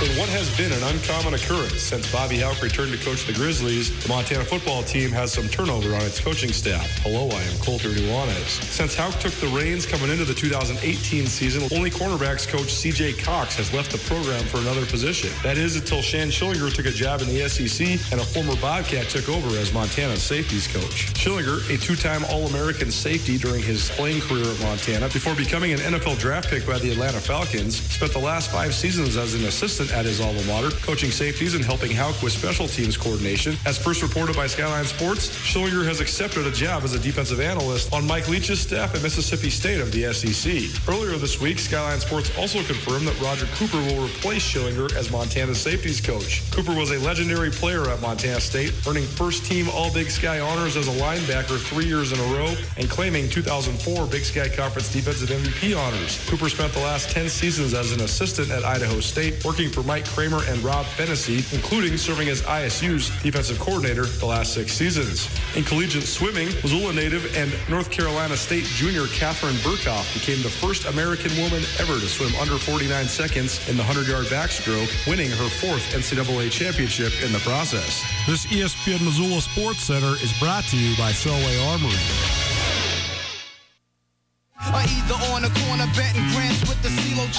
In what has been an uncommon occurrence since Bobby Hauck returned to coach the Grizzlies, the Montana football team has some turnover on its coaching staff. Hello, I am Colter Nuanez. Since Hauck took the reins coming into the 2018 season, only cornerbacks coach CJ Cox has left the program for another position. That is until Shann Schillinger took a job in the SEC and a former Bobcat took over as Montana's safeties coach. Schillinger, a two-time All-American safety during his playing career at Montana, before becoming an NFL draft pick by the Atlanta Falcons, spent the last five seasons as an assistant at his alma mater, coaching safeties and helping Hauck with special teams coordination. As first reported by Skyline Sports, Schillinger has accepted a job as a defensive analyst on Mike Leach's staff at Mississippi State of the SEC. Earlier this week, Skyline Sports also confirmed that Roger Cooper will replace Schillinger as Montana's safeties coach. Cooper was a legendary player at Montana State, earning first team All Big Sky honors as a linebacker three years in a row and claiming 2004 Big Sky Conference Defensive MVP honors. Cooper spent the last 10 seasons as an assistant at Idaho State, working for Mike Kramer and Rob Phenicie, including serving as ISU's defensive coordinator the last six seasons. In collegiate swimming, Missoula native and North Carolina State junior Katharine Berkoff became the first American woman ever to swim under 49 seconds in the 100-yard backstroke, winning her fourth NCAA championship in the process. This ESPN Missoula Sports Center is brought to you by Selway Armory.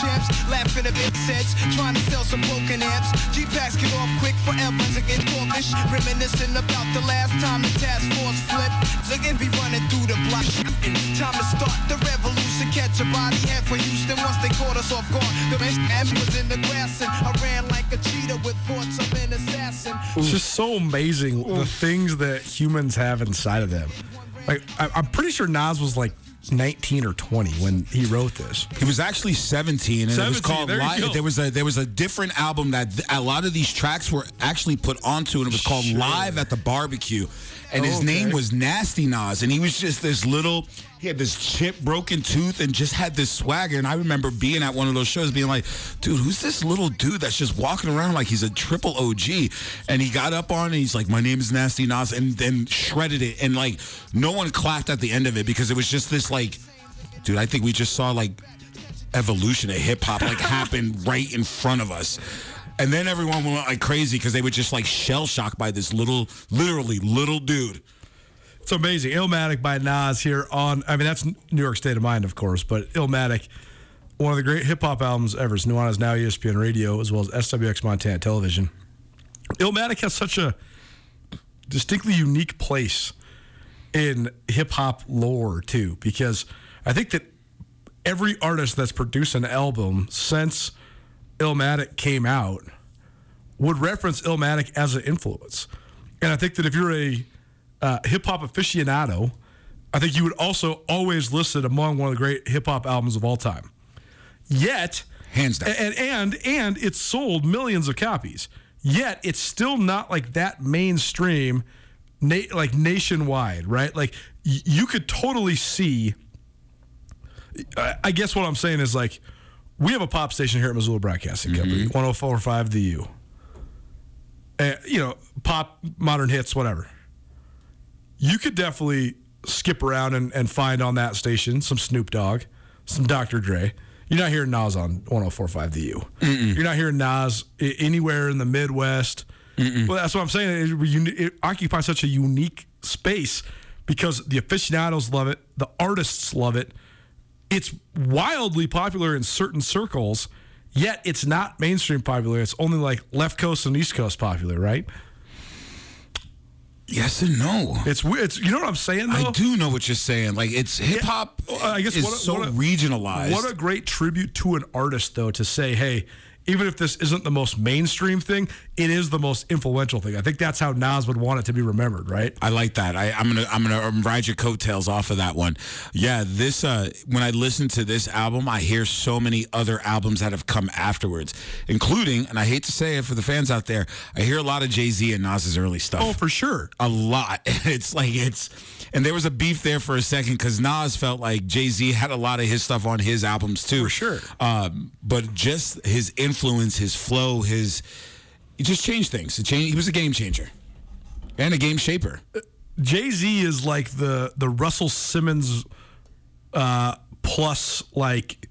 Champs, laughing at big sets, trying to sell some broken amps. G-Packs get off quick forever to get talkish, reminiscing about the last time the task force flipped. Again, be running through the block shooting. Time to start the revolution, catch a body head for Houston once they caught us off guard. The man was in the grass and I ran like a cheetah with thoughts of an assassin. It's just so amazing the things that humans have inside of them. Like I, I'm pretty sure Nas was like 19 or 20 when he wrote this. He was actually 17, and it was called. there you Li- there was a there was a different album that th- a lot of these tracks were actually put onto, and it was called Live at the Barbecue. And his Oh, okay. name was Nasty Nas, and he was just this little. He had this chip broken tooth, and just had this swagger. And I remember being at one of those shows, being like, "Dude, who's this little dude that's just walking around like he's a triple OG?" And he got up on, and he's like, "My name is Nasty Nas," and then shredded it, and like no one clapped at the end of it because it was just this like, dude. I think we just saw like evolution of hip hop like happen right in front of us. And then everyone went like crazy because they were just like shell shocked by this little, literally little dude. It's amazing. Illmatic by Nas here on, I mean, that's New York State of Mind, of course, but Illmatic, one of the great hip hop albums ever. It's Nuanez Now ESPN Radio, as well as SWX Montana Television. Illmatic has such a distinctly unique place in hip hop lore, too, because I think that every artist that's produced an album since Illmatic came out would reference Illmatic as an influence. And I think that if you're a uh, hip hop aficionado, I think you would also always list it among one of the great hip hop albums of all time. Yet, Hands down. and and and it's sold millions of copies. Yet it's still not like that mainstream, na- like nationwide, right? Like y- you could totally see. I I guess what I'm saying is like, we have a pop station here at Missoula Broadcasting Company, 104.5 The U. Uh, you know, pop, modern hits, whatever. You could definitely skip around and, and find on that station some Snoop Dogg, some Dr. Dre. You're not hearing Nas on 104.5 The U. You're not hearing Nas anywhere in the Midwest. Well, that's what I'm saying. It, it occupies such a unique space because the aficionados love it, the artists love it. It's wildly popular in certain circles, yet it's not mainstream popular. It's only like left coast and east coast popular, right? Yes and no. It's weird. It's you know what I'm saying though. I do know what you're saying. Like it's hip hop. Well, I guess is what a- so what a- regionalized. What a great tribute to an artist, though, to say, hey, even if this isn't the most mainstream thing, it is the most influential thing. I think that's how Nas would want it to be remembered, right? I like that. I, I'm gonna I'm gonna um, ride your coattails off of that one. Yeah, this uh, when I listen to this album, I hear so many other albums that have come afterwards, including, and I hate to say it for the fans out there, I hear a lot of Jay Z and Nas's early stuff. Oh, for sure. a lot. It's like it's, and there was a beef there for a second because Nas felt like Jay Z had a lot of his stuff on his albums too. For sure. Um, but just his influence, his flow, his, it just changed things. It changed. He was a game changer, and a game shaper. Jay Z is like the the Russell Simmons uh, plus like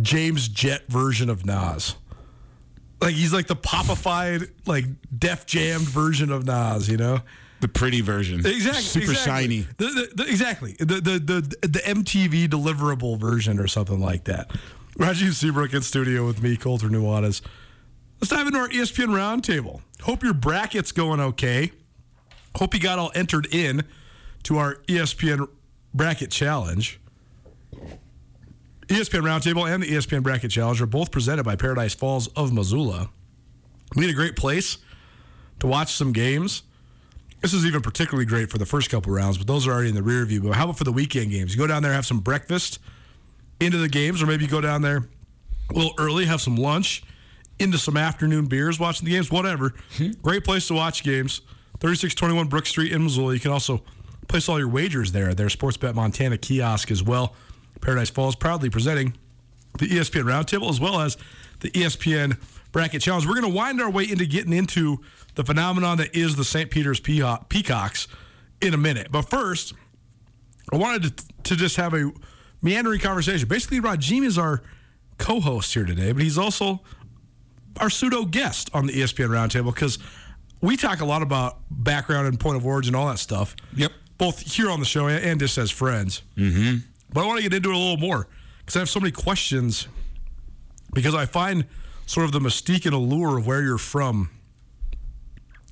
James Jett version of Nas. Like he's like the popified, like Def Jammed version of Nas, you know? The pretty version, Exactly. super exactly. shiny. The, the, the, exactly. The, the the the MTV deliverable version or something like that. Rajiv Seabrook in studio with me, Colter Nuanez. Let's dive into our ESPN roundtable. Hope your bracket's going okay. Hope you got all entered in to our ESPN bracket challenge. ESPN Roundtable and the ESPN Bracket Challenge are both presented by Paradise Falls of Missoula. We need a great place to watch some games. This is even particularly great for the first couple rounds, but those are already in the rear view. But how about for the weekend games? You go down there, have some breakfast into the games, or maybe you go down there a little early, have some lunch, into some afternoon beers, watching the games, whatever. Hmm. Great place to watch games. 3621 Brook Street in Missoula. You can also place all your wagers there. Their Sportsbet Montana kiosk as well. Paradise Falls proudly presenting the ESPN Roundtable as well as the ESPN Bracket Challenge. We're going to wind our way into getting into the phenomenon that is the St. Peter's Peacocks in a minute. But first, I wanted to, to just have a meandering conversation. Basically, Rajim is our co-host here today, but he's also our pseudo guest on the ESPN Roundtable because we talk a lot about background and point of origin, all that stuff. Yep. Both here on the show and, and just as friends. Mm-hmm. But I want to get into it a little more because I have so many questions because I find sort of the mystique and allure of where you're from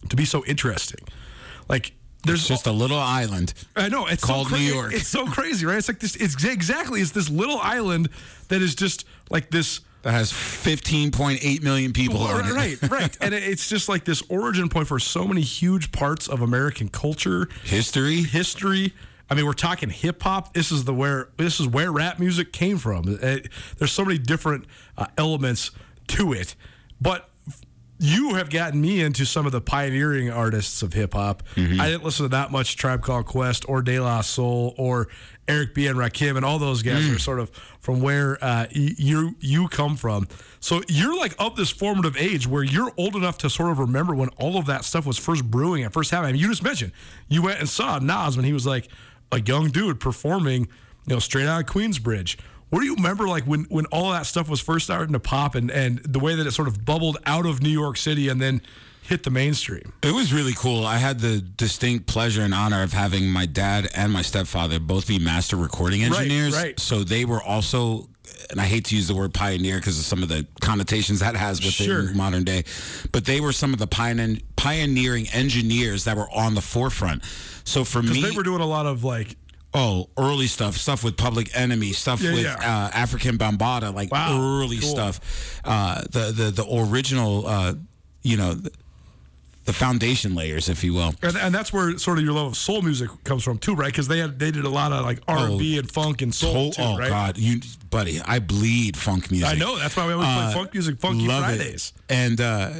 to be so interesting. Like, there's It's just a little island. I know it's Called so New York. It's so crazy, right? It's like this. It's exactly. It's this little island that is just like this. That has 15.8 million people on it. Right, right, and it's just like this origin point for so many huge parts of American culture, History. history. I mean, we're talking hip hop. This is the where this is where rap music came from. Uh, there's so many different uh, elements to it, but you have gotten me into some of the pioneering artists of hip hop. Mm-hmm. I didn't listen to that much Tribe Called Quest or De La Soul or Eric B and Rakim and all those guys Mm. are sort of from where uh, you you come from. So you're like of this formative age where you're old enough to sort of remember when all of that stuff was first brewing and first happening. I mean, you just mentioned you went and saw Nas when he was like a young dude performing, you know, straight out of Queensbridge. What do you remember like when when all that stuff was first starting to pop and and the way that it sort of bubbled out of New York City and then hit the mainstream? It was really cool. I had the distinct pleasure and honor of having my dad and my stepfather both be master recording engineers. right. right. So they were also, and I hate to use the word pioneer because of some of the connotations that has with it Sure. modern day, but they were some of the pioneering engineers that were on the forefront. So for me, Because they were doing a lot of like Oh, early stuff, stuff with Public Enemy, stuff Yeah, with yeah. Uh, Afrika Bambaataa, like Wow, early cool. stuff. Uh, the the the original, uh, you know, the, foundation layers, if you will. And, and that's where sort of your love of soul music comes from too, right? Because they had they did a lot of like R and B and funk and soul Oh, too, oh right? God, you, buddy, I bleed funk music. I know that's why we always Uh, play funk music, Funky love it. Fridays. And uh,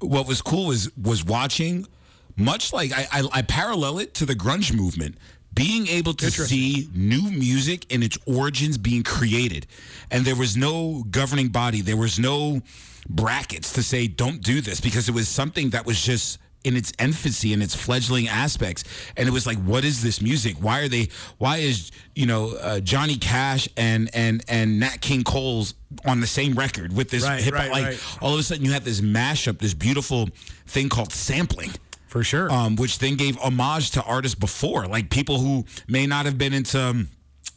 what was cool was was watching, much like I, I, I parallel it to the grunge movement. Being able to see new music and its origins being created, and there was no governing body, there was no brackets to say don't do this because it was something that was just in its infancy and its fledgling aspects. And it was like what is this music? Why are they why is you know uh, johnny cash and and and nat king cole's on the same record with this Right, hip hop right, like right. all of a sudden you have this mashup this beautiful thing called sampling For sure. um, which then gave homage to artists before, like people who may not have been into um,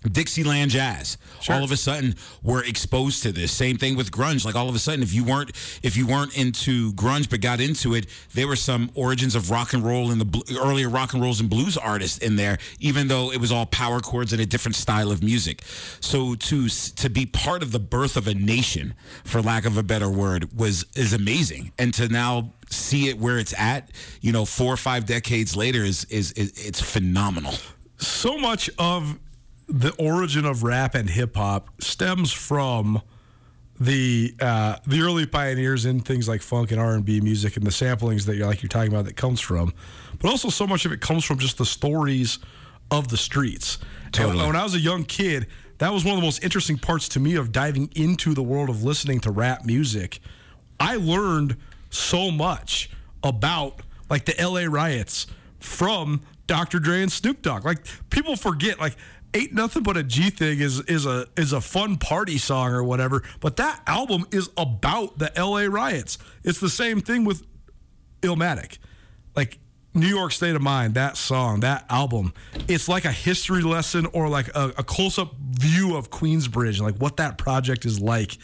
Dixieland jazz. All of a sudden, we're exposed to this. Same thing with grunge. Like all of a sudden, if you weren't if you weren't into grunge but got into it, there were some origins of rock and roll and the bl- earlier rock and rolls and blues artists in there. Even though it was all power chords and a different style of music, so to to be part of the birth of a nation, for lack of a better word, was is amazing. And to now see it where it's at, you know, four or five decades later is is, is it's phenomenal. so much of the origin of rap and hip hop stems from the uh, the early pioneers in things like funk and R and B music and the samplings that you're like you're talking about that comes from, but also so much of it comes from just the stories of the streets. And Totally. when I was a young kid, that was one of the most interesting parts to me of diving into the world of listening to rap music. I learned so much about like the LA riots from Dr. Dre and Snoop Dogg. Like people forget like Ain't Nothing But a G Thing is is a is a fun party song or whatever, but that album is about the LA riots. It's the same thing with Illmatic. Like New York State of Mind, that song, that album, it's like a history lesson or like a, a close up view of Queensbridge, like what that project is like.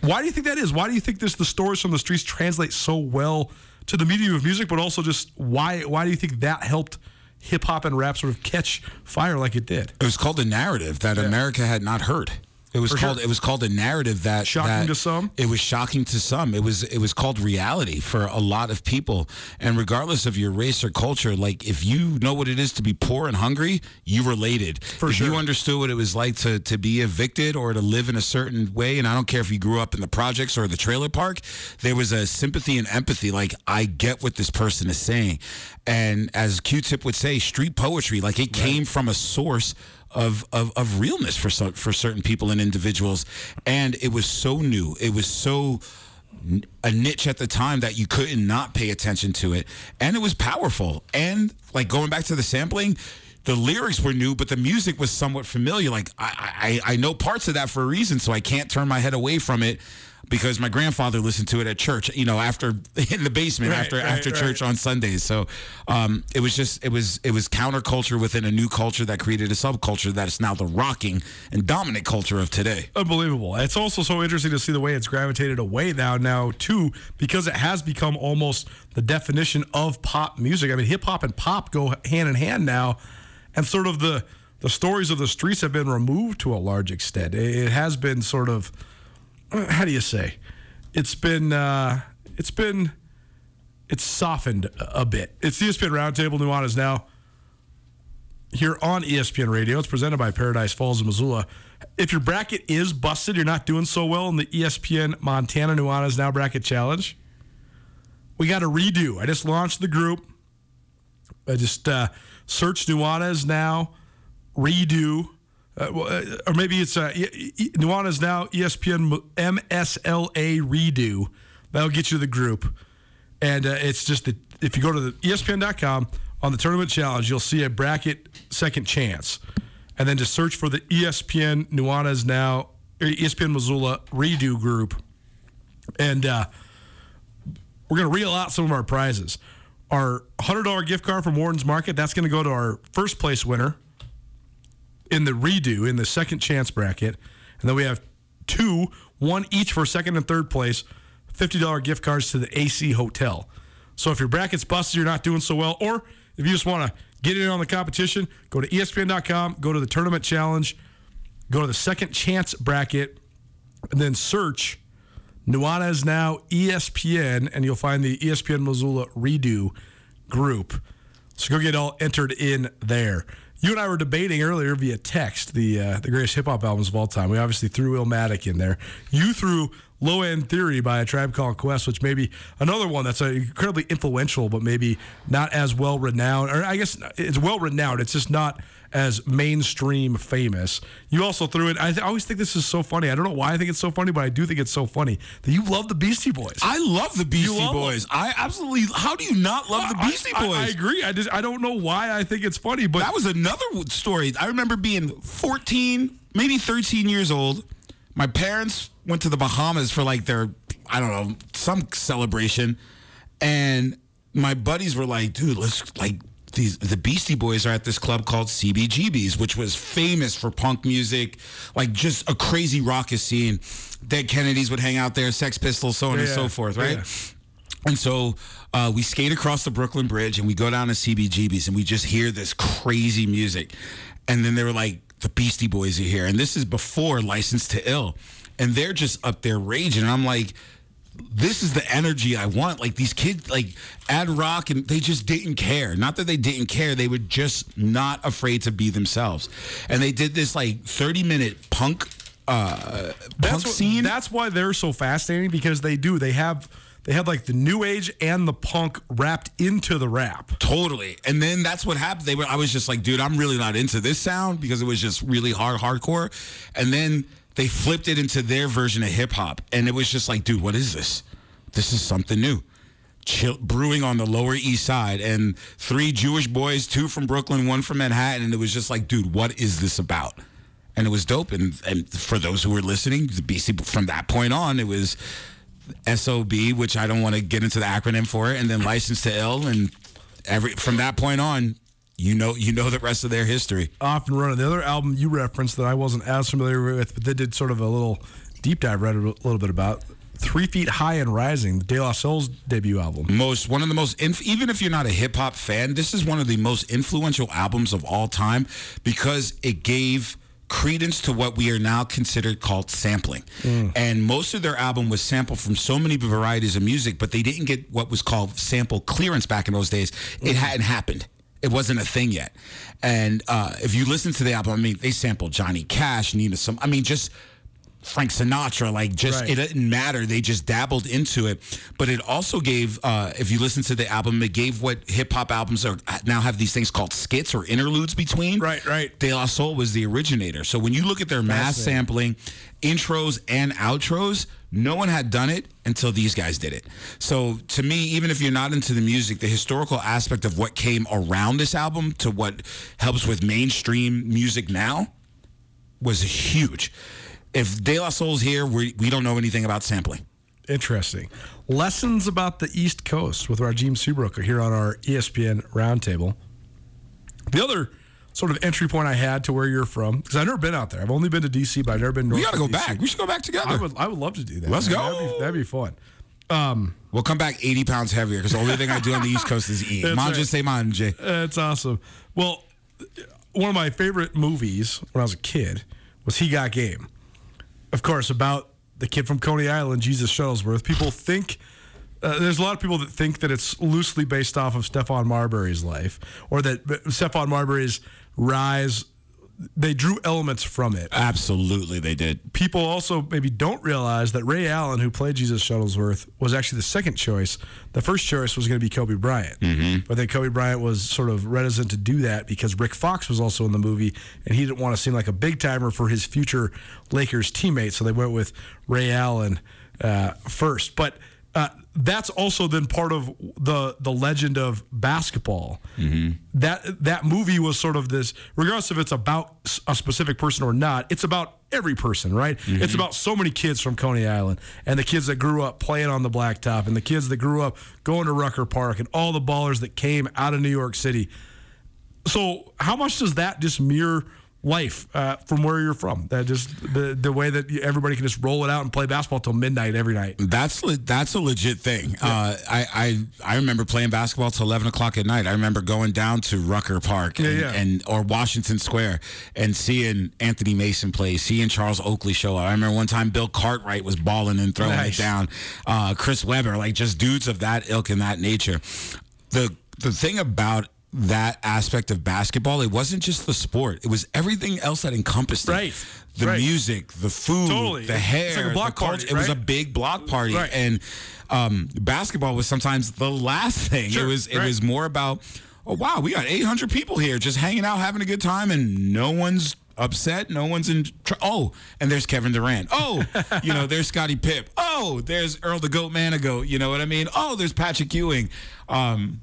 Why do you think that is? Why do you think this the stories from the streets translate so well to the medium of music, but also just why why do you think that helped hip hop and rap sort of catch fire like it did? It was called a narrative that America had not heard. It was For called sure. it was called a narrative that Shocking that- to some? It was shocking to some. It was it was called reality for a lot of people. And regardless of your race or culture, like if you know what it is to be poor and hungry, you related. For if sure. you understood what it was like to to be evicted or to live in a certain way, and I don't care if you grew up in the projects or the trailer park, there was a sympathy and empathy. Like I get what this person is saying, and as Q-Tip would say, street poetry. Like it came from a source of, of, of realness for some, for certain people and individuals, and it was so new. It was so a niche at the time that you couldn't not pay attention to it, and it was powerful. And like going back to the sampling. The lyrics were new, but the music was somewhat familiar. Like I, I, I know parts of that for a reason, so I can't turn my head away from it because my grandfather listened to it at church. You know, after in the basement Right, after right, after right. church on Sundays. So um, it was just it was it was counterculture within a new culture that created a subculture that is now the rocking and dominant culture of today. Unbelievable. It's also so interesting to see the way it's gravitated away now, now too, because it has become almost the definition of pop music. I mean, hip hop and pop go hand in hand now, and sort of the the stories of the streets have been removed to a large extent. It, it has been sort of how do you say? It's been uh, it's been it's softened a bit. It's the ESPN Roundtable. Nuanez now here on ESPN Radio. It's presented by Paradise Falls in Missoula. If your bracket is busted, you're not doing so well in the ESPN Montana Nuanez Now Bracket Challenge. We got a redo. I just launched the group. I just uh, search Nuanez Now redo. Uh, uh, or maybe it's uh, E- Now ESPN MSLA redo. That'll get you to the group. And uh, it's just that if you go to the ESPN.com on the tournament challenge, you'll see a bracket second chance. And then just search for the ESPN Nuanez Now, ESPN Missoula redo group. And uh, we're going to reel out some of our prizes. Our $100 gift card from Worden's Market, that's going to go to our first place winner in the redo in the second chance bracket. And then we have two, one each for second and third place, $50 gift cards to the AC Hotel. So if your bracket's busted, you're not doing so well, or if you just want to get in on the competition. Go to ESPN.com, go to the tournament challenge, go to the second chance bracket, and then search Nuanez Now E ESPN, and you'll find the ESPN Missoula Redo group. So go get all entered in there. You and I were debating earlier via text the uh, the greatest hip hop albums of all time. We obviously threw Illmatic in there. You threw Low End Theory by a Tribe Called Quest, which may be another one that's uh, incredibly influential, but maybe not as well renowned. Or I guess it's well renowned. It's just not as mainstream famous. You also threw it. I, th- I always think this is so funny. I don't know why I think it's so funny, but I do think it's so funny that you love the Beastie Boys. I love the Beastie love them? Boys. I absolutely. How do you not love the Beastie I, Boys? I, agree. I just I don't know why I think it's funny, but That was another story. I remember being 14, maybe 13 years old. My parents went to the Bahamas for like their, I don't know, some celebration. And my buddies were like, dude, let's like these the Beastie Boys are at this club called CBGB's, which was famous for punk music, like just a crazy raucous scene. Dead Kennedys would hang out there, Sex Pistols, so on and so forth, right? yeah. And so uh, we skate across the Brooklyn Bridge and we go down to CBGB's and we just hear this crazy music. And then they were like, the Beastie Boys are here. And this is before License to Ill. And they're just up there raging. And I'm like, this is the energy I want. Like these kids, like Ad Rock, and they just didn't care. Not that they didn't care, they were just not afraid to be themselves. And they did this like 30 minute punk uh, punk that's what, scene. That's why they're so fascinating because they do. They have they had like the new age and the punk wrapped into the rap. Totally. And then that's what happened. They were I was just like, dude, I'm really not into this sound because it was just really hard hardcore. And then they flipped it into their version of hip hop. And it was just like, dude, what is this? This is something new. Chill, brewing on the Lower East Side, and three Jewish boys, two from Brooklyn, one from Manhattan, and it was just like, dude, what is this about? And it was dope. And and for those who were listening, the BC from that point on, it was SOB, which I don't want to get into the acronym for it, and then License to Ill, and every from that point on, you know you know the rest of their history. Off and running. The other album you referenced that I wasn't as familiar with, but they did sort of a little deep dive, read a little bit about. Three Feet High and Rising, De La Soul's debut album. most one of the most inf- even if you're not a hip hop fan, this is one of the most influential albums of all time because it gave credence to what we are now considered called sampling. Mm. And most of their album was sampled from so many varieties of music, but they didn't get what was called sample clearance back in those days. It mm. hadn't happened. It wasn't a thing yet. And uh, if you listen to the album, I mean, they sampled Johnny Cash, Nina some I mean, just Frank Sinatra, like just Right. it didn't matter. They just dabbled into it, but it also gave. Uh, if you listen to the album, it gave what hip hop albums are now have these things called skits or interludes between. Right, right. De La Soul was the originator. So when you look at their mass sampling, intros and outros, no one had done it until these guys did it. So to me, even if you're not into the music, the historical aspect of what came around this album to what helps with mainstream music now was huge. If De La Soul's here, we, we don't know anything about sampling. Interesting. Lessons about the East Coast with Rajim Seabrook here on our ESPN Roundtable. The other sort of entry point I had to where you're from, because I've never been out there. I've only been to DC, but I've never been. We got to go DC. back. We should go back together. I would. I would love to do that. Let's man. go. That'd be, that'd be fun. we'll come back 80 pounds heavier because the only thing I do on the East Coast is eat. Manje right. say manje. That's awesome. Well, one of my favorite movies when I was a kid was He Got Game. Of course, about the kid from Coney Island, Jesus Shuttlesworth. People think. Uh, there's a lot of people that think that it's loosely based off of Stephon Marbury's life, or that Stephon Marbury's rise. They drew elements from it. Absolutely, they did. People also maybe don't realize that Ray Allen, who played Jesus Shuttlesworth, was actually the second choice. The first choice was going to be Kobe Bryant, but then Kobe Bryant was sort of reticent to do that because Rick Fox was also in the movie, and he didn't want to seem like a big timer for his future Lakers teammate. So they went with Ray Allen uh, first. But uh, that's also then part of the the legend of basketball. That that movie was sort of this, regardless if it's about a specific person or not. It's about every person, right? It's about so many kids from Coney Island and the kids that grew up playing on the blacktop and the kids that grew up going to Rucker Park and all the ballers that came out of New York City. So, how much does that just mirror life uh, from where you're from. That just the the way that everybody can just roll it out and play basketball till midnight every night. That's le- that's a legit thing. Uh, I, I I remember playing basketball till eleven o'clock at night. I remember going down to Rucker Park and, yeah. and or Washington Square and seeing Anthony Mason play, seeing Charles Oakley show up. I remember one time Bill Cartwright was balling and throwing Nice. it down. Uh, Chris Webber, like just dudes of that ilk and that nature. The the thing about that aspect of basketball, it wasn't just the sport; it was everything else that encompassed it. Right. The Right. music, the food, Totally. the It's hair, like a block the culture. party, It was a big block party, Right. and um, basketball was sometimes the last thing. Sure, it was it right. was more about, oh wow, we got 800 people here just hanging out, having a good time, and no one's upset. No one's in. Tr- oh, and there's Kevin Durant. Oh, you know, there's Scottie Pipp. Oh, there's Earl the Goat Manigault. You know what I mean? Oh, there's Patrick Ewing. Um,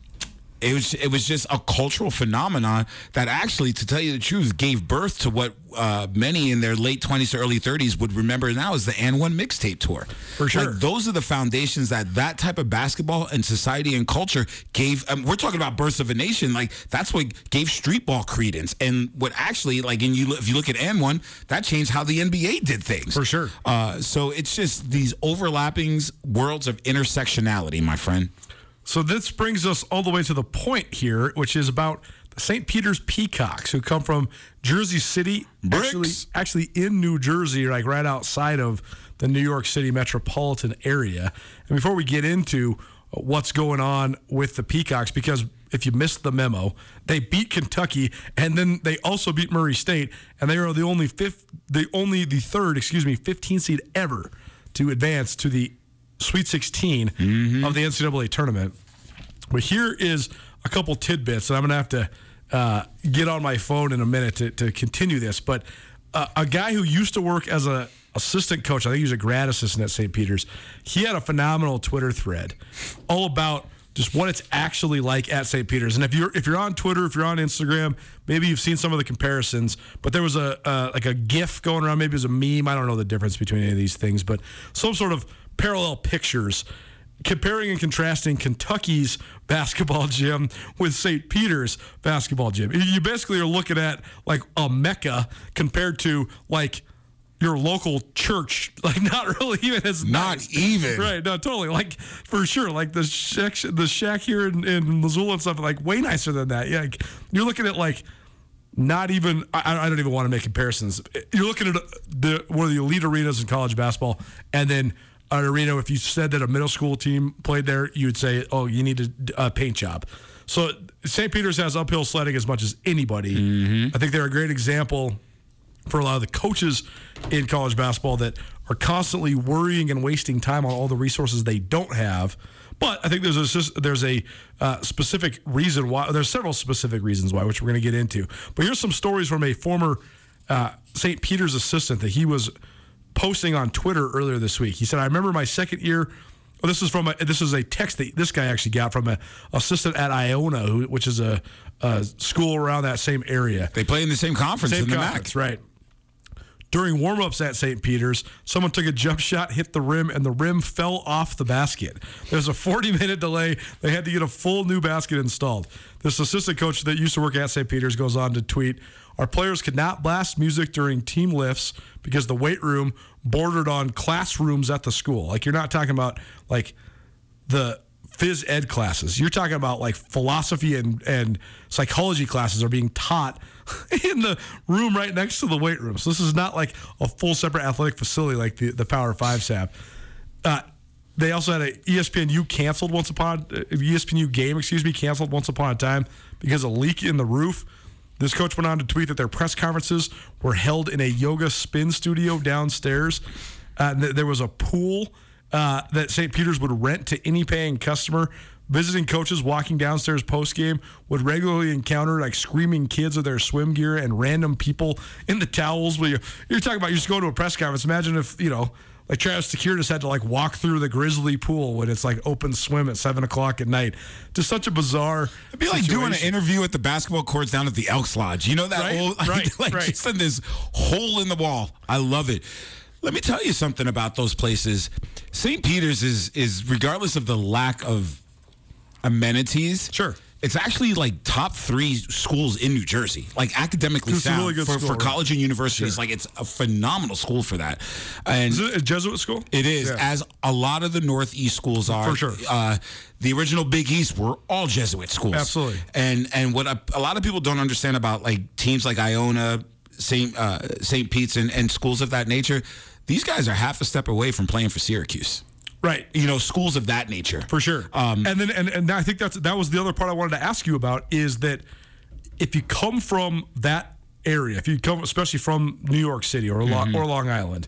it was it was just a cultural phenomenon that actually, to tell you the truth, gave birth to what uh, many in their late twenties to early thirties would remember now as the And One mixtape tour. For sure. Like, those are the foundations that that type of basketball and society and culture gave. Um, we're talking about births of a nation. Like that's what gave street ball credence, and what actually, like, in you if you look at And One, that changed how the NBA did things. For sure. Uh, so it's just these overlappings, worlds of intersectionality, my friend. So this brings us all the way to the point here, which is about the St. Peter's Peacocks, who come from Jersey City, actually, Bricks. actually in New Jersey, like right outside of the New York City metropolitan area. And before we get into what's going on with the Peacocks, because if you missed the memo, they beat Kentucky, and then they also beat Murray State, and they are the only fifth, the only the third, excuse me, 15 seed ever to advance to the Sweet 16 of the NCAA tournament. But here is a couple tidbits, and I'm going to have to uh, get on my phone in a minute to, to continue this. But uh, a guy who used to work as a assistant coach, I think he was a grad assistant at St. Peter's, he had a phenomenal Twitter thread all about just what it's actually like at St. Peter's. And if you're if you're on Twitter, if you're on Instagram, maybe you've seen some of the comparisons. But there was a uh, like a GIF going around, maybe it was a meme. I don't know the difference between any of these things, but some sort of parallel pictures comparing and contrasting Kentucky's basketball gym with St. Peter's basketball gym. You basically are looking at like a mecca compared to like your local church, like not really even as Not nice. even. right? No, totally. Like for sure, like the shack, the shack here in, in Missoula and stuff, like way nicer than that. Yeah, like, you're looking at like not even I, I don't even want to make comparisons. You're looking at uh, the one of the elite arenas in college basketball, and then an arena. If you said that a middle school team played there, you would say, "Oh, you need a, a paint job." So St. Peter's has uphill sledding as much as anybody. I think they're a great example for a lot of the coaches in college basketball that are constantly worrying and wasting time on all the resources they don't have. But I think there's a there's a uh, specific reason why. There's several specific reasons why, which we're going to get into. But here's some stories from a former uh, St. Peter's assistant that he was posting on Twitter earlier this week. He said, "I remember my second year." Well, this is from a, this is a text that this guy actually got from a assistant at Iona, who, which is a, a school around that same area. They play in the same conference Same in the conference, MAC. right? During warm-ups at St. Peter's, someone took a jump shot, hit the rim, and the rim fell off the basket. There's a 40-minute delay. They had to get a full new basket installed. This assistant coach that used to work at St. Peter's goes on to tweet, "Our players could not blast music during team lifts because the weight room bordered on classrooms at the school. Like you're not talking about like the phys ed classes. You're talking about like philosophy and, and psychology classes are being taught in the room right next to the weight room. So this is not like a full separate athletic facility like the, the Power Fives have. Uh, they also had a ESPNU canceled once upon uh, ESPNU game, excuse me, canceled once upon a time because a leak in the roof. This coach went on to tweet that their press conferences were held in a yoga spin studio downstairs. Uh, th- there was a pool uh, that St. Peter's would rent to any paying customer. Visiting coaches walking downstairs post game would regularly encounter like screaming kids with their swim gear and random people in the towels. You're, you're talking about you're just going to a press conference. Imagine if you know like Travis Securitas had to like walk through the Grizzly pool when it's like open swim at seven o'clock at night. Just such a bizarre. It'd be like doing an interview at the basketball courts down at the Elks Lodge. You know that Right, old, right, like right. just in this hole in the wall. I love it. Let me tell you something about those places. St. Peter's is is regardless of the lack of amenities. Sure. It's actually like top three schools in New Jersey, like academically It's sound really for, school, for right? college and universities. Like it's a phenomenal school for that, and Is it a Jesuit school? it is Yeah. as a lot of the Northeast schools are. For sure. Uh, the original Big East were all Jesuit schools. Absolutely. And and what a, a lot of people don't understand about like teams like Iona, Saint uh, Saint Pete's, and, and schools of that nature, these guys are half a step away from playing for Syracuse. Right. You know, schools of that nature. For sure. Um, and then and, and I think that's that was the other part I wanted to ask you about is that if you come from that area, if you come especially from New York City or Long, Mm-hmm. or Long Island,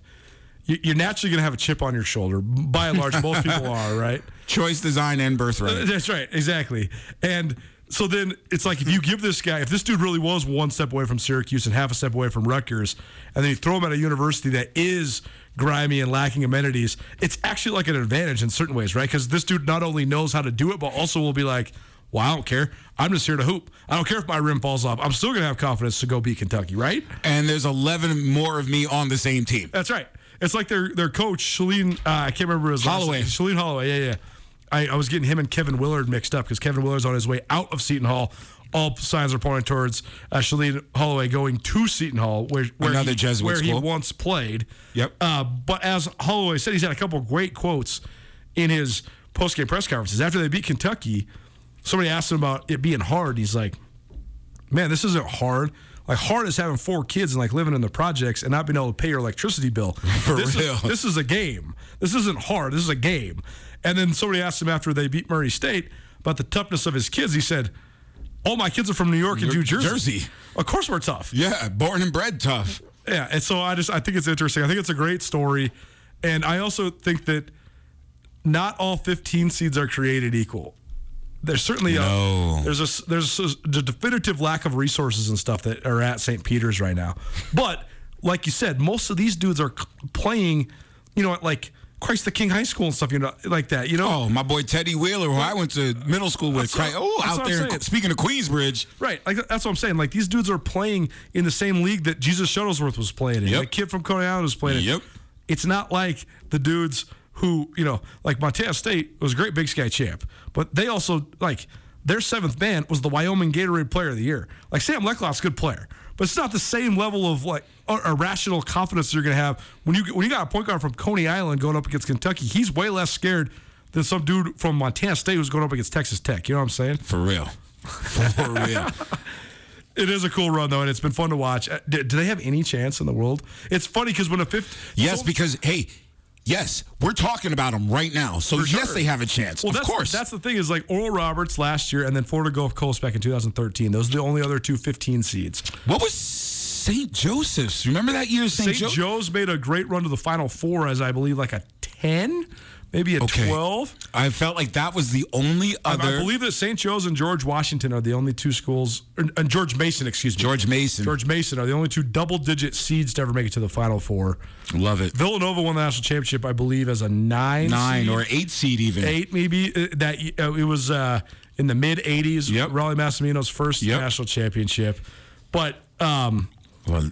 you, you're naturally going to have a chip on your shoulder. By and large, most people are right. Choice, design, and birthright. That's right, exactly. And so then it's like if you give this guy, if this dude really was one step away from Syracuse and half a step away from Rutgers, and then you throw him at a university that is grimy and lacking amenities, it's actually like an advantage in certain ways, right? Because this dude not only knows how to do it, but also will be like, well, I don't care. I'm just here to hoop. I don't care if my rim falls off. I'm still going to have confidence to go beat Kentucky, right? And there's 11 more of me on the same team. That's right. It's like their their coach Shaheen. Uh, I can't remember his last Holloway. name. Shaheen Holloway. Yeah, yeah. I, I was getting him and Kevin Willard mixed up because Kevin Willard's on his way out of Seton Hall. All signs are pointing towards uh, Shaheen Holloway going to Seton Hall, where, where Another he, Jesuit where he once played. Yep. Uh, but as Holloway said, he's had a couple of great quotes in his post game press conferences after they beat Kentucky. Somebody asked him about it being hard. He's like, man, this isn't hard. Like hard is having four kids and like living in the projects and not being able to pay your electricity bill. For this real. Is, this is a game. This isn't hard. This is a game. And then somebody asked him after they beat Murray State about the toughness of his kids. He said, "All my kids are from New York and New New Jersey. Jersey. Of course, we're tough. Yeah, born and bred tough. Yeah, and so I just I think it's interesting. I think it's a great story, and I also think that not all 15 seeds are created equal. There's certainly No. a there's a there's a, a definitive lack of resources and stuff that are at St. Peter's right now. But like you said, most of these dudes are playing, you know, at like Christ the King High School and stuff, you know, like that. You know, Oh, my boy Teddy Wheeler, who I went to middle school with. What- oh, out there. Speaking of Queensbridge, Right, like that's what I'm saying. Like these dudes are playing in the same league that Jesus Shuttlesworth was playing in. Yep. The kid from Coney Island was playing in. Yep. It's not like the dudes who you know, like Montana State was a great Big Sky champ, but they also like their seventh band was the Wyoming Gatorade Player of the Year. Like Sam Leckloff's a good player, but it's not the same level of like irrational confidence you're going to have when you when you got a point guard from Coney Island going up against Kentucky. He's way less scared than some dude from Montana State who's going up against Texas Tech. You know what I'm saying? for real. For real. It is a cool run though, and it's been fun to watch. Uh, Do, do they have any chance in the world? It's funny because when a fifth, Yes, because hey, yes, we're talking about them right now. So For yes, they have a chance. well, of that's, course. that's the thing is like Oral Roberts last year, and then Florida Gulf Coast back in 2013. Those are the only other two 15 seeds. what was St. Joseph's? Remember that year, St. St. Joe? Joe's made a great run to the Final Four as I believe like a 10, maybe a Okay. 12. I felt like that was the only I, other. I believe that St. Joe's and George Washington are the only two schools, or, and George Mason, excuse me. George Mason. George Mason are the only two double-digit seeds to ever make it to the Final Four. Love it. Villanova won the national championship, I believe, as a nine, Nine seed. or eight seed even. eight maybe uh, that uh, it was uh, in the mid 80s Yep. Rollie Massimino's first Yep. national championship but um, Well,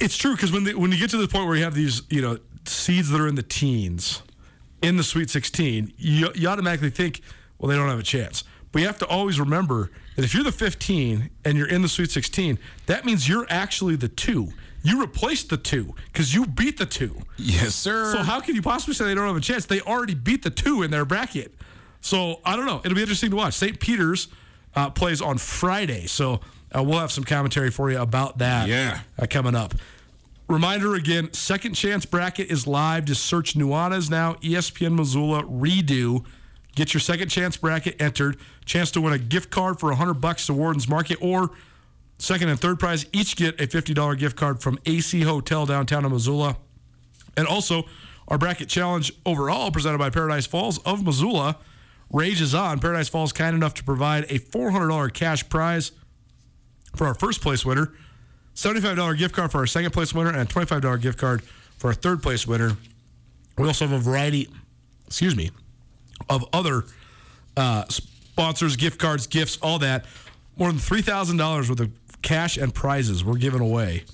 it's true because when they, when you get to the point where you have these you know seeds that are in the teens in the Sweet 16 you, you automatically think well they don't have a chance but you have to always remember that if you're the 15 and you're in the Sweet 16 that means you're actually the two you replaced the two because you beat the two yes, sir. so how can you possibly say they don't have a chance? They already beat the two in their bracket. So I don't know. It'll be interesting to watch. St. Peter's uh, plays on Friday, so uh, we'll have some commentary for you about that. Yeah. uh, coming up. Reminder again: Second Chance bracket is live. Just search Nuanez now. ESPN Missoula redo. Get your Second Chance bracket entered. Chance to win a gift card for hundred bucks to Worden's Market or Second and third prize each get a $50 gift card from AC Hotel downtown in Missoula. And also, our bracket challenge overall, presented by Paradise Falls of Missoula, rages on. Paradise Falls kind enough to provide a $400 cash prize for our first place winner, $75 gift card for our second place winner, and a $25 gift card for our third place winner. We also have a variety, excuse me, of other uh, sponsors, gift cards, gifts, all that. More than $3,000 worth of cash and prizes we're giving away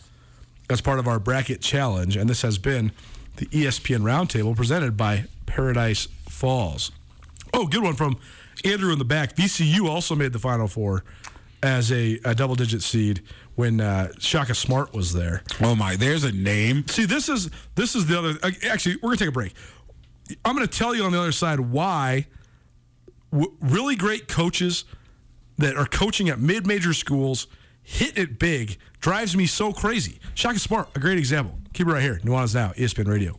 as part of our bracket challenge. And this has been the ESPN Roundtable presented by Paradise Falls. Oh, good one from Andrew in the back. VCU also made the Final Four as a, a double digit seed when uh, Shaka Smart was there. Oh my, there's a name. See, this is this is the other. uh, Actually, we're gonna take a break. I'm gonna tell you on the other side why w- really great coaches that are coaching at mid-major schools hit it big drives me so crazy. Shaka Smart, a great example. Keep it right here. Nuanez now, ESPN Radio.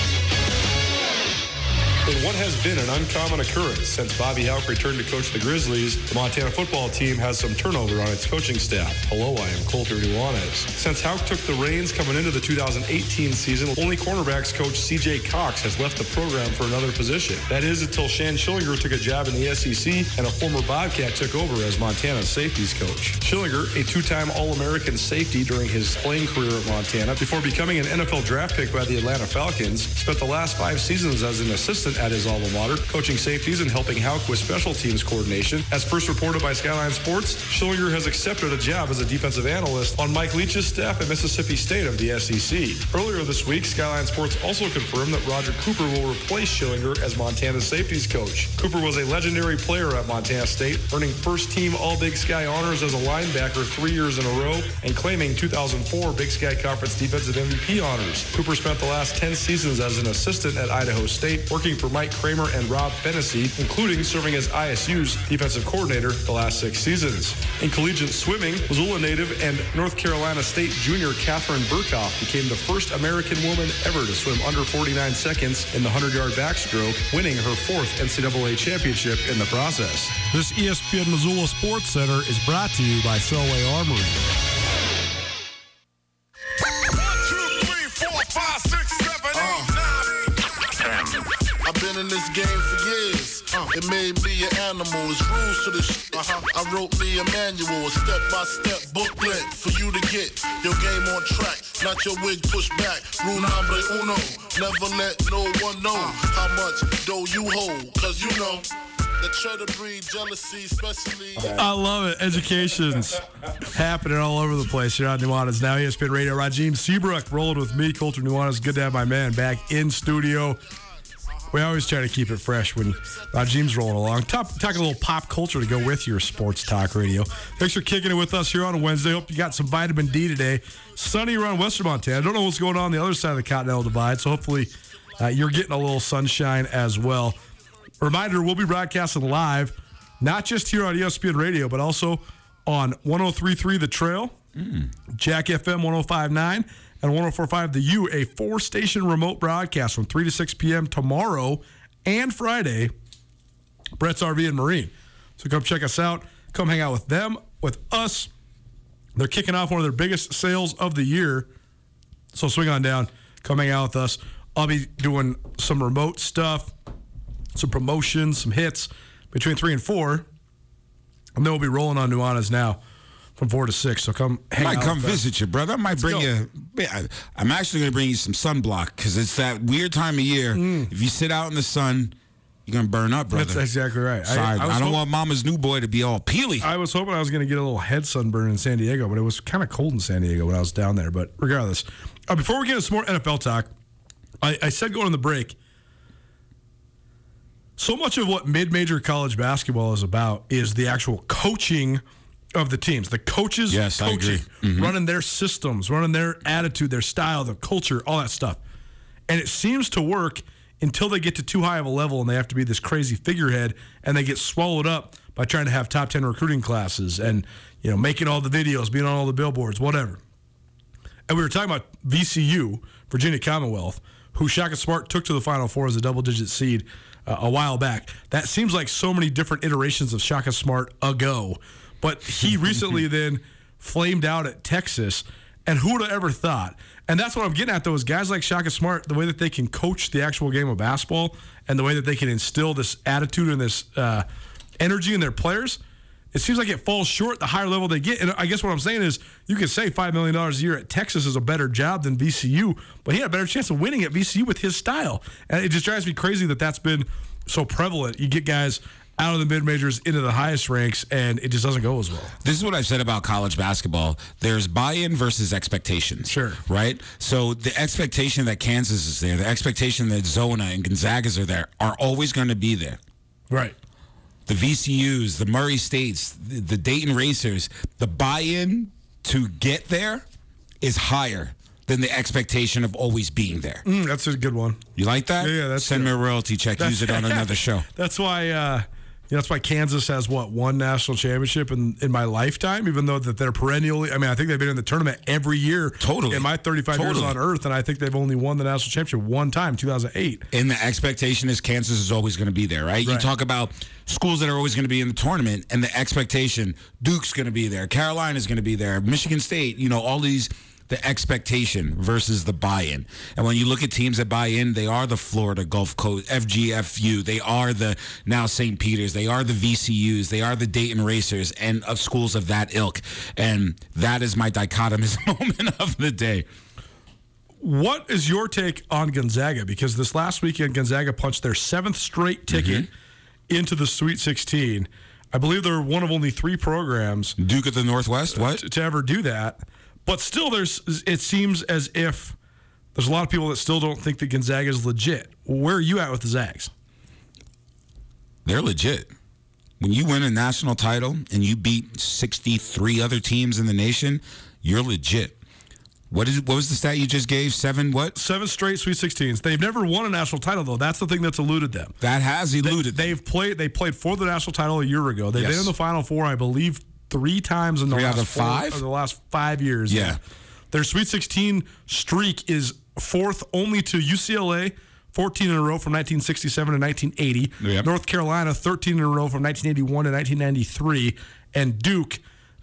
In what has been an uncommon occurrence since Bobby Hauck returned to coach the Grizzlies, the Montana football team has some turnover on its coaching staff. Hello, I am Colter Nuanez. Since Hauck took the reins coming into the 2018 season, only cornerbacks coach CJ Cox has left the program for another position. That is until Shann Schillinger took a job in the SEC and a former Bobcat took over as Montana's safeties coach. Schillinger, a two-time All-American safety during his playing career at Montana, before becoming an NFL draft pick by the Atlanta Falcons, spent the last five seasons as an assistant at his alma mater, coaching safeties and helping Hauck with special teams coordination. As first reported by Skyline Sports, Schillinger has accepted a job as a defensive analyst on Mike Leach's staff at Mississippi State of the SEC. Earlier this week, Skyline Sports also confirmed that Roger Cooper will replace Schillinger as Montana's safeties coach. Cooper was a legendary player at Montana State, earning first team All Big Sky honors as a linebacker three years in a row and claiming 2004 Big Sky Conference Defensive MVP honors. Cooper spent the last 10 seasons as an assistant at Idaho State, working for Mike Kramer and Rob Phenicie, including serving as ISU's defensive coordinator the last six seasons. In collegiate swimming, Missoula native and North Carolina State junior Katharine Berkoff became the first American woman ever to swim under 49 seconds in the 100-yard backstroke, winning her fourth NCAA championship in the process. This ESPN Missoula Sports Center is brought to you by Selway Armory. It made me an animal. It's rules to this. Sh- uh-huh. I wrote me a manual, a step-by-step booklet for you to get your game on track. Not your wig pushed back. Rule number uno. Never let no one know how much dough you hold. Cause you know jealousy, especially. I love it. Education's happening all over the place here on Nuanez. Now ESPN Radio. Rajim Seabrook rolling with me, Colter Nuanez. Good to have my man back in studio. We always try to keep it fresh when Rajim's rolling along. Top, talk a little pop culture to go with your sports talk radio. Thanks for kicking it with us here on a Wednesday. Hope you got some vitamin D today. Sunny around Western Montana. I don't know what's going on on the other side of the Continental Divide, so hopefully uh, you're getting a little sunshine as well. Reminder, we'll be broadcasting live, not just here on ESPN Radio, but also on 1033 The Trail, Jack FM 1059, and 1045 The U, a four station remote broadcast from 3 to 6 p.m. tomorrow and Friday. Brett's RV and Marine. So come check us out. Come hang out with them, with us. They're kicking off one of their biggest sales of the year. So swing on down, come hang out with us. I'll be doing some remote stuff, some promotions, some hits between three and four. And then we'll be rolling on Nuanez now from four to six. So come I might out. come visit you, brother. I might bring go. you. I- I'm actually going to bring you some sunblock because it's that weird time of year. If you sit out in the sun, you're going to burn up, brother. Mm. That's exactly right. Sorry, I, was don't hop- want Mama's new boy to be all peely. I was hoping I was going to get a little head sunburn in San Diego, but it was kind of cold in San Diego when I was down there. But regardless, uh, before we get into some more NFL talk, I, I said going on the break. So much of what mid-major college basketball is about is the actual coaching of the teams, the coaches Yes, I coaching, agree. Mhm. running their systems, running their attitude, their style, their culture, all that stuff. And it seems to work until they get to too high of a level and they have to be this crazy figurehead and they get swallowed up by trying to have top 10 recruiting classes and you know making all the videos being on all the billboards whatever and we were talking about vcu virginia commonwealth who shaka smart took to the final four as a double digit seed uh, a while back that seems like so many different iterations of shaka smart ago but he recently then flamed out at texas and who would have ever thought? And that's what I'm getting at, though, is guys like Shaka Smart, the way that they can coach the actual game of basketball and the way that they can instill this attitude and this uh, energy in their players, it seems like it falls short the higher level they get. And I guess what I'm saying is you can say $5 million a year at Texas is a better job than VCU, but he had a better chance of winning at VCU with his style. And it just drives me crazy that that's been so prevalent. You get guys out of the mid majors into the highest ranks, and it just doesn't go as well. This is what I've said about college basketball. There's buy-in versus expectations. Sure. Right. So the expectation that Kansas is there, the expectation that Zona and Gonzagas are there, are always going to be there. Right. The VCU's, the Murray States, the, Dayton Racers, the buy-in to get there is higher than the expectation of always being there. Mm, that's a good one. You like that? Yeah, yeah, that's Send good. me a royalty check. Use it on another show. That's why. Uh, know, that's why Kansas has what one national championship in, in my lifetime. Even though that they're perennially, I mean, I think they've been in the tournament every year. Totally. In my 35 years on Earth, and I think they've only won the national championship one time, 2008. And the expectation is Kansas is always going to be there, right? You talk about schools that are always going to be in the tournament, and the expectation Duke's going to be there, Carolina's going to be there, Michigan State, you know, all these. The expectation versus the buy-in, and when you look at teams that buy in, they are the Florida Gulf Coast FGFU, they are the now St. Peter's, they are the VCU's, they are the Dayton Racers, and of schools of that ilk, and that is my dichotomous moment of the day. What is your take on Gonzaga? Because this last weekend, Gonzaga punched their seventh straight ticket Mm-hmm. into the Sweet 16. I believe they're one of only three programs Duke of the Northwest, what? to, to ever do that. But still, there's it seems as if there's a lot of people that still don't think that Gonzaga is legit. Where are you at with the Zags? they're legit. When you win a national title and you beat 63 other teams in the nation, you're legit. What is what was the stat you just gave? Seven what? Seven straight Sweet 16s. They've never won a national title though. That's the thing that's eluded them. That has eluded. them. They've played. They played for the national title a year ago. They've Yes. been in the Final Four, I believe, three times in the Three last of four- five? of the last five years. Yeah. their Sweet 16 streak is fourth only to UCLA. 14 in a row from 1967 to 1980. Yep. North Carolina, 13 in a row from 1981 to 1993. And Duke,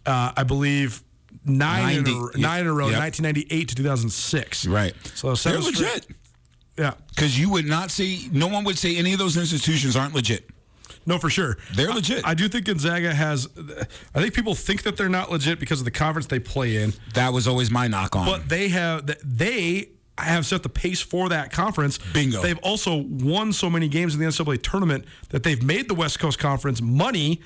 uh, I believe, nine, in 90, a, nine in a row, yep. 1998 to 2006. right. So they're legit. Yeah. Because you would not see, no one would say any of those institutions aren't legit. No, for sure. They're legit. I, I do think Gonzaga has. I think people think that they're not legit because of the conference they play in, That was always my knock on. but they have. They have set the pace for that conference. Bingo. They've also won so many games in the NCAA tournament that they've made the West Coast Conference money.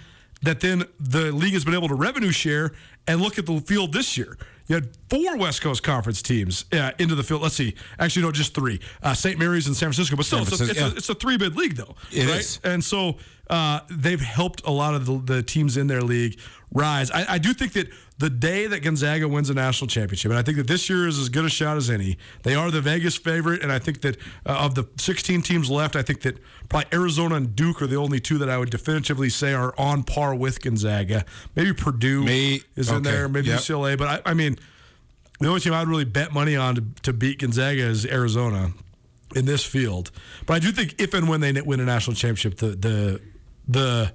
That then the league has been able to revenue share and look at the field this year. You had four West Coast Conference teams uh, into the field. Let's see, actually no, just three: uh, St. Mary's and San Francisco. But still, San it's, a, it's, Francisco, a, it's a three bid league though. It right? is. And so uh, they've helped a lot of the, the teams in their league rise. I, I do think that the day that Gonzaga wins a national championship, and I think that this year is as good a shot as any. They are the Vegas favorite, and I think that uh, of the 16 teams left, I think that probably Arizona and Duke are the only two that I would definitively say are on par with Gonzaga. Maybe Purdue is in there, maybe yep. UCLA, but I, I mean, the only team I'd really bet money on to, to beat Gonzaga is Arizona in this field. But I do think if and when they win a national championship, the the the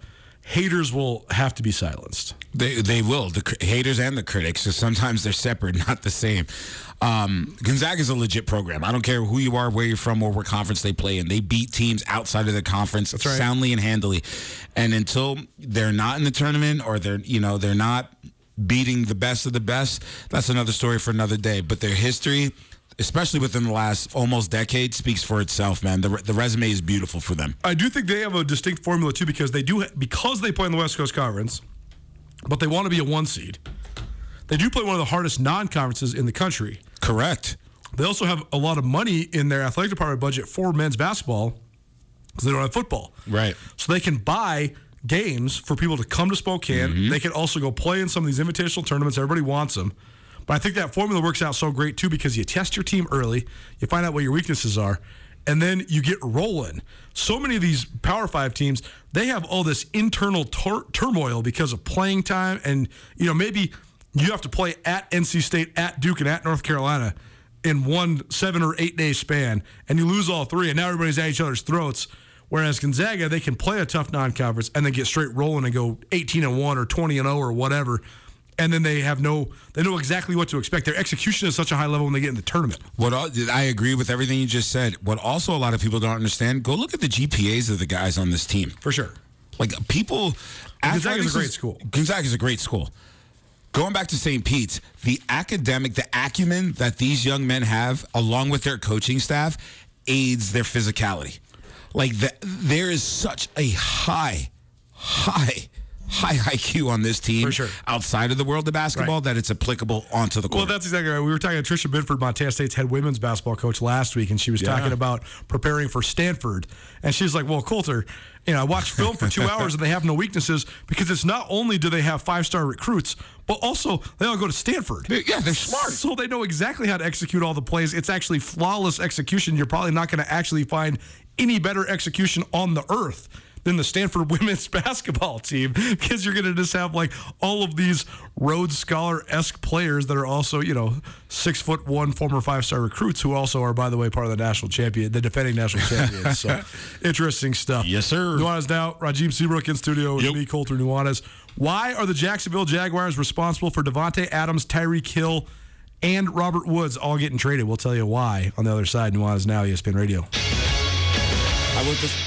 haters will have to be silenced. They they will the cr- haters and the critics. So sometimes they're separate, not the same. Um, Gonzaga is a legit program. I don't care who you are, where you're from, or what conference they play in. They beat teams outside of the conference right. soundly and handily. And until they're not in the tournament or they're you know they're not beating the best of the best, that's another story for another day. But their history. Especially within the last almost decade, speaks for itself, man. The, the resume is beautiful for them. I do think they have a distinct formula too because they do because they play in the West Coast Conference, but they want to be a one seed. They do play one of the hardest non-conferences in the country. Correct. They also have a lot of money in their athletic department budget for men's basketball because they don't have football. Right. So they can buy games for people to come to Spokane. Mm-hmm. They can also go play in some of these invitational tournaments. Everybody wants them. But I think that formula works out so great too because you test your team early, you find out what your weaknesses are, and then you get rolling. So many of these Power Five teams, they have all this internal tur- turmoil because of playing time, and you know maybe you have to play at NC State, at Duke, and at North Carolina in one seven or eight day span, and you lose all three, and now everybody's at each other's throats. Whereas Gonzaga, they can play a tough non-conference and then get straight rolling and go 18 and one or 20 and 0 or whatever, and then they have no, they know exactly what to expect. Their execution is such a high level when they get in the tournament. What I agree with everything you just said. What also a lot of people don't understand, go look at the GPAs of the guys on this team. For sure. Like people, Gonzaga's a great is- school. Gonzaga's a great school. Going back to St. Pete's, the academic, the acumen that these young men have, along with their coaching staff, aids their physicality. Like the, there is such a high, high, high IQ on this team sure. outside of the world of basketball Right. that it's applicable onto the court. Well, that's exactly right. We were talking to Tricia Binford, Montana State's head women's basketball coach last week, and she was talking about preparing for Stanford. And she's like, "Well, Colter, you know, I watched film for two hours, and they have no weaknesses because it's not only do they have five star recruits, but also they all go to Stanford. yeah, they're smart. So they know exactly how to execute all the plays. It's actually flawless execution. You're probably not going to actually find any better execution on the earth than the Stanford women's basketball team because you're going to just have like all of these Rhodes Scholar esque players that are also, you know, six foot one former five star recruits who also are, by the way, part of the national champion, the defending national champions. So interesting stuff. Yes, sir. Nuanez now, Rajiv Seabrook in studio with Yep. me, Colter Nuanez. Why are the Jacksonville Jaguars responsible for Davante Adams, Tyreek Hill, and Robert Woods all getting traded? We'll tell you why on the other side. Nuanez now, ESPN Radio. I went this.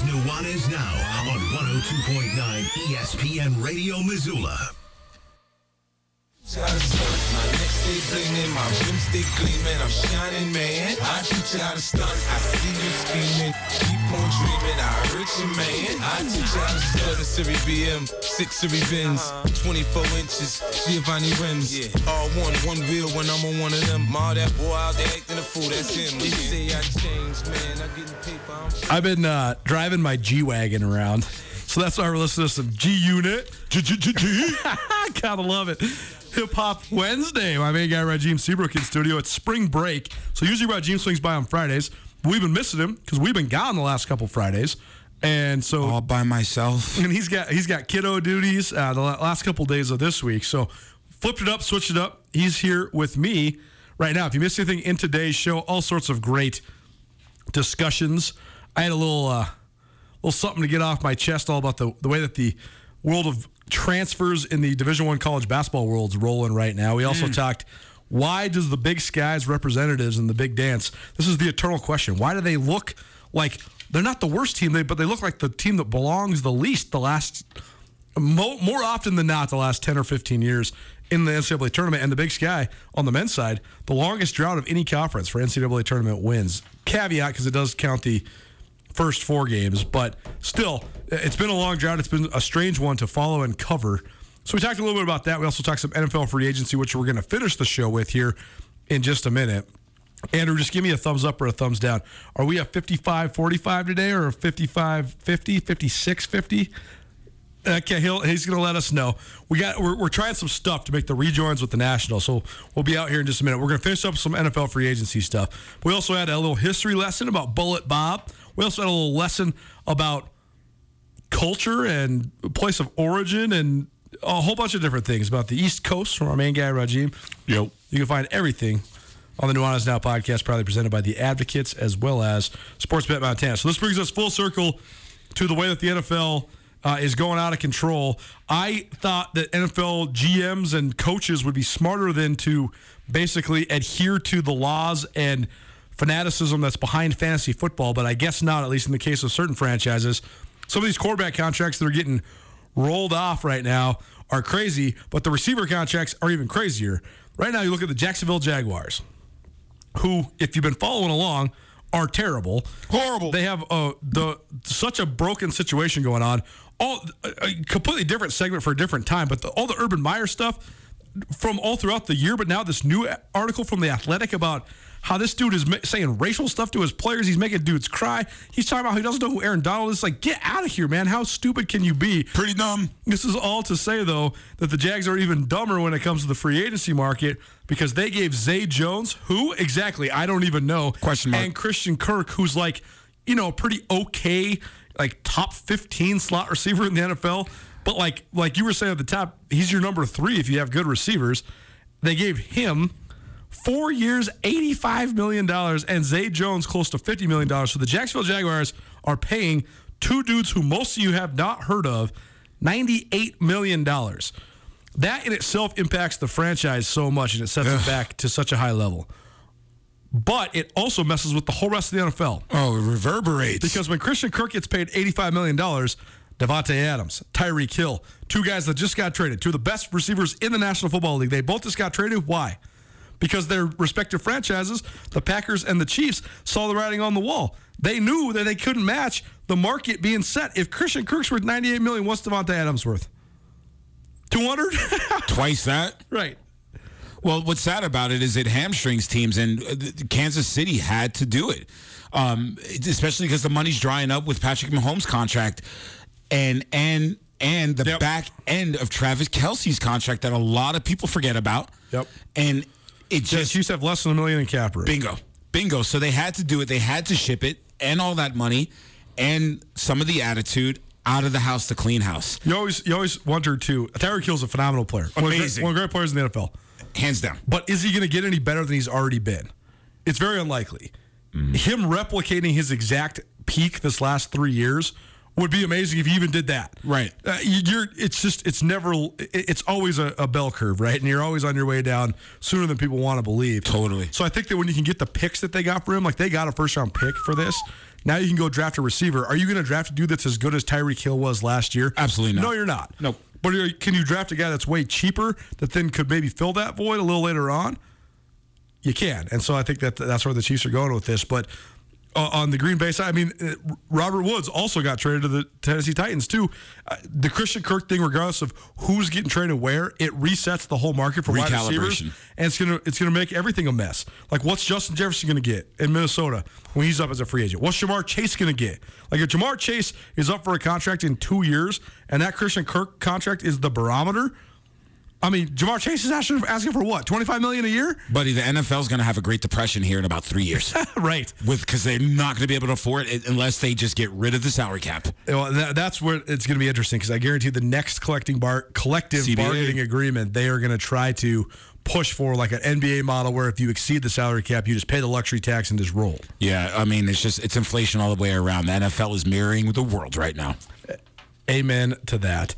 Is Nuanez Now on 102.9 ESPN Radio Missoula. My neck stay gleaming, my rim stay gleaming. I'm shining, man. I teach you how to stunt. I see you scheming. Keep on dreaming. I hurt you, man. I teach you how to stunt. A Series BM, six Series Benz, 24 inches, Giovanni rims. All one, one wheel when I'm on one of them. All that boy out there acting a fool, that's him. They say I changed, man. I'm getting paper. I'm I've been uh, driving my G Wagon around. So that's why we're listening to some G Unit. G G G G. Gotta love it. Hip Hop Wednesday. My main guy, Rajim Seabrook, in studio. It's spring break. So usually Rajim swings by on Fridays. We've been missing him because we've been gone the last couple Fridays. And so All by myself. and he's got he's got kiddo duties uh, the last couple days of this week. So flipped it up, switched it up. He's here with me right now. If you missed anything in today's show, all sorts of great discussions. I had a little uh, little something to get off my chest all about the the way that the world of transfers in the Division One college basketball world's rolling right now. We also hmm. talked. Why does the Big Sky's representatives in the Big Dance? This is the eternal question. Why do they look like they're not the worst team, they- but they look like the team that belongs the least the last mo- more often than not the last 10 or 15 years in the NCAA tournament. And the Big Sky on the men's side, the longest drought of any conference for NCAA tournament wins. Caveat because it does count the first four games, but still, it's been a long drought. It's been a strange one to follow and cover. So we talked a little bit about that. We also talked some NFL free agency, which we're going to finish the show with here in just a minute. Andrew, just give me a thumbs up or a thumbs down. Are we a 55 45 today or a 55 50, 56 50? Okay, he'll, he's going to let us know. We got we're, we're trying some stuff to make the rejoins with the national, so we'll be out here in just a minute. We're going to finish up some NFL free agency stuff. We also had a little history lesson about Bullet Bob. We also had a little lesson about culture and place of origin and a whole bunch of different things about the East Coast from our main guy Rajim. Yep. You can find everything on the Nuanez Now podcast, proudly presented by the Advocates as well as Sportsbet Montana. So this brings us full circle to the way that the NFL uh, is going out of control. I thought that NFL GMs and coaches would be smarter than to basically adhere to the laws and fanaticism that's behind fantasy football, but I guess not, at least in the case of certain franchises. Some of these quarterback contracts that are getting rolled off right now are crazy, but the receiver contracts are even crazier. Right now, you look at the Jacksonville Jaguars. who, if you've been following along, are terrible. Horrible. They have uh, the such a broken situation going on. All a, completely different segment for a different time, but the, all the Urban Meyer stuff from all throughout the year. But now this new article from the Athletic about how this dude is ma- saying racial stuff to his players. He's making dudes cry. He's talking about how he doesn't know who Aaron Donald is. Like, get out of here, man. How stupid can you be? Pretty dumb. This is all to say, though, that the Jags are even dumber when it comes to the free agency market because they gave Zay Jones, who exactly, I don't even know, Question mark. and Christian Kirk, who's like, you know, pretty okay, like top 15 slot receiver in the NFL. But like, like you were saying at the top, he's your number three if you have good receivers. They gave him four years, $85 million, and Zay Jones close to $50 million. So the Jacksonville Jaguars are paying two dudes who most of you have not heard of $98 million. That in itself impacts the franchise so much and it sets it back to such a high level. But it also messes with the whole rest of the NFL. Oh, it reverberates. Because when Christian Kirk gets paid $85 million, Davante Adams, Tyreek Hill, two guys that just got traded, two of the best receivers in the National Football League, they both just got traded. Why? Because their respective franchises, the Packers and the Chiefs, saw the writing on the wall. They knew that they couldn't match the market being set. If Christian Kirk's worth 98 million, what's Davante Adams worth? 200? Twice that. right. Well, what's sad about it is it hamstrings teams, and uh, Kansas City had to do it, um, especially because the money's drying up with Patrick Mahomes' contract, and and and the Yep. back end of Travis Kelce's contract that a lot of people forget about. Yep. And it just just to have less than a million in cap room. bingo, bingo. So they had to do it. They had to ship it, and all that money, and some of the attitude out of the house to clean house, You always, you always wonder too. Tyreek Hill's a phenomenal player. One of the great- Amazing. one of the great players in the NFL. hands down. But is he going to get any better than he's already been? It's very unlikely. Mm-hmm. Him replicating his exact peak this last three years would be amazing if you even did that. Right. Uh, you- you're. It's just. It's never. It's always a, a bell curve, right? And you're always on your way down sooner than people want to believe. Totally. So I think that when you can get the picks that they got for him, like they got a first round pick for this. Now you can go draft a receiver. Are you going to draft a dude that's as good as Tyreek Hill was last year? Absolutely not. No, you're not. Nope. But can you draft a guy that's way cheaper that then could maybe fill that void a little later on? You can, and so I think that that's where the Chiefs are going with this. But uh, on the Green Bay side, I mean, uh, Robert Woods also got traded to the Tennessee Titans too. Uh, the Christian Kirk thing, regardless of who's getting traded where, it resets the whole market for wide receivers, Recalibration. and it's gonna it's gonna make everything a mess. Like, what's Justin Jefferson gonna get in Minnesota when he's up as a free agent? What's Ja'Marr Chase gonna get? Like, if Ja'Marr Chase is up for a contract in two years, and that Christian Kirk contract is the barometer. I mean, Ja'Marr Chase is asking, asking for what? Twenty five million a year? Buddy, the NFL's going to have a Great Depression here in about three years. right. with because they're not going to be able to afford it unless they just get rid of the salary cap. Well, that, that's where it's going to be interesting because I guarantee the next collecting bar collective CBA. bargaining agreement they are going to try to push for like an NBA model where if you exceed the salary cap, you just pay the luxury tax and just roll. Yeah, I mean it's just it's inflation all the way around. The NFL is mirroring the world right now. Amen to that.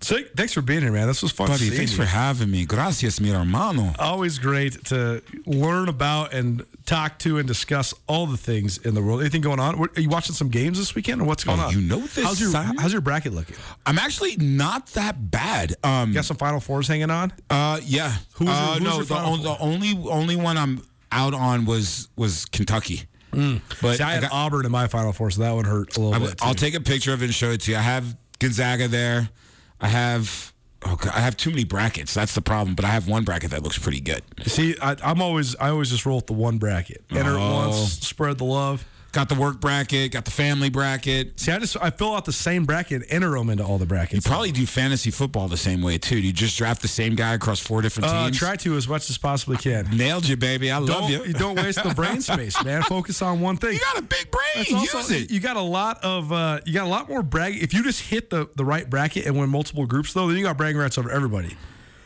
So thanks for being here, man. This was fun. Buddy, thanks you. for having me. Gracias, mi hermano. Always great to learn about and talk to and discuss all the things in the world. Anything going on? Are you watching some games this weekend, or what's going Oh, on? you know this, How's your son? How's your bracket looking? I'm actually not that bad. Um, Got some Final Fours hanging on. uh, yeah. Who's your- uh, who's no, your the, Final on- the only only one I'm out on was was Kentucky. But Mm. See, I I had got- Auburn in my Final Four, so that one hurt a little bit. I'll take a picture of it and show it to you. I have Gonzaga there. I have oh God, I have too many brackets. That's the problem. But I have one bracket that looks pretty good. See, I, I'm always I always just roll with the one bracket. Enter it Oh. once, spread the love. Got the work bracket. Got the family bracket. See, I just I fill out the same bracket, and enter them into all the brackets. You probably do fantasy football the same way too. Do you just draft the same guy across four different uh, teams? try to as much as possibly can. Nailed you, baby. I love Don't you. you don't waste the brain space, man. Focus on one thing. You got a big brain. Also, Use it. You got a lot of uh, you got a lot more brag. If you just hit the the right bracket and win multiple groups, though, then you got bragging rights over everybody.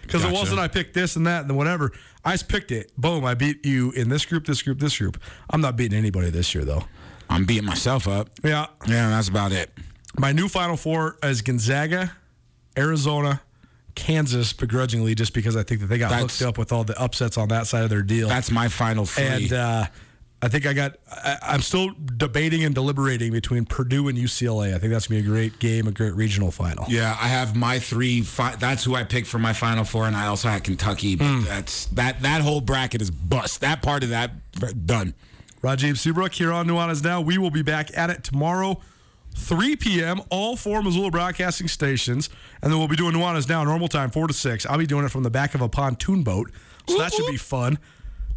Because it wasn't I picked this and that and whatever. I just picked it. Boom! I beat you in this group, this group, this group. I'm not beating anybody this year though. I'm beating myself up. Yeah, Yeah, that's about it. my new Final Four is Gonzaga, Arizona, Kansas, begrudgingly, just because I think that they got That's- hooked up with all the upsets on that side of their deal. That's my final Four. and uh, I think I got. I, I'm still debating and deliberating between Purdue and UCLA. I think that's gonna be a great game, a great regional final. Yeah, I have my three. Fi- that's who I picked for my final four, and I also had Kentucky. But Hmm. that's that. That whole bracket is bust. That part of that done. Rajiv Seabrook here on Nuanez Now. We will be back at it tomorrow, 3 p.m., all four Missoula broadcasting stations. And then we'll be doing Nuanez Now, normal time, 4 to 6. I'll be doing it from the back of a pontoon boat. So that should be fun.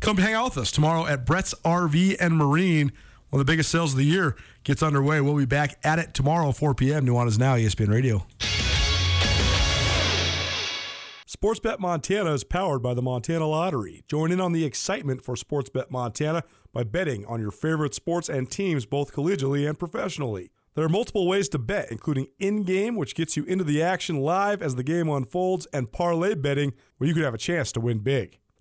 Come hang out with us tomorrow at Brett's RV and Marine. One of the biggest sales of the year gets underway. We'll be back at it tomorrow, 4 p.m. Nuanez Now, ESPN Radio. Sportsbet Montana is powered by the Montana Lottery. Join in on the excitement for Sportsbet Montana by betting on your favorite sports and teams both collegially and professionally. There are multiple ways to bet, including in game, which gets you into the action live as the game unfolds, and parlay betting, where you could have a chance to win big.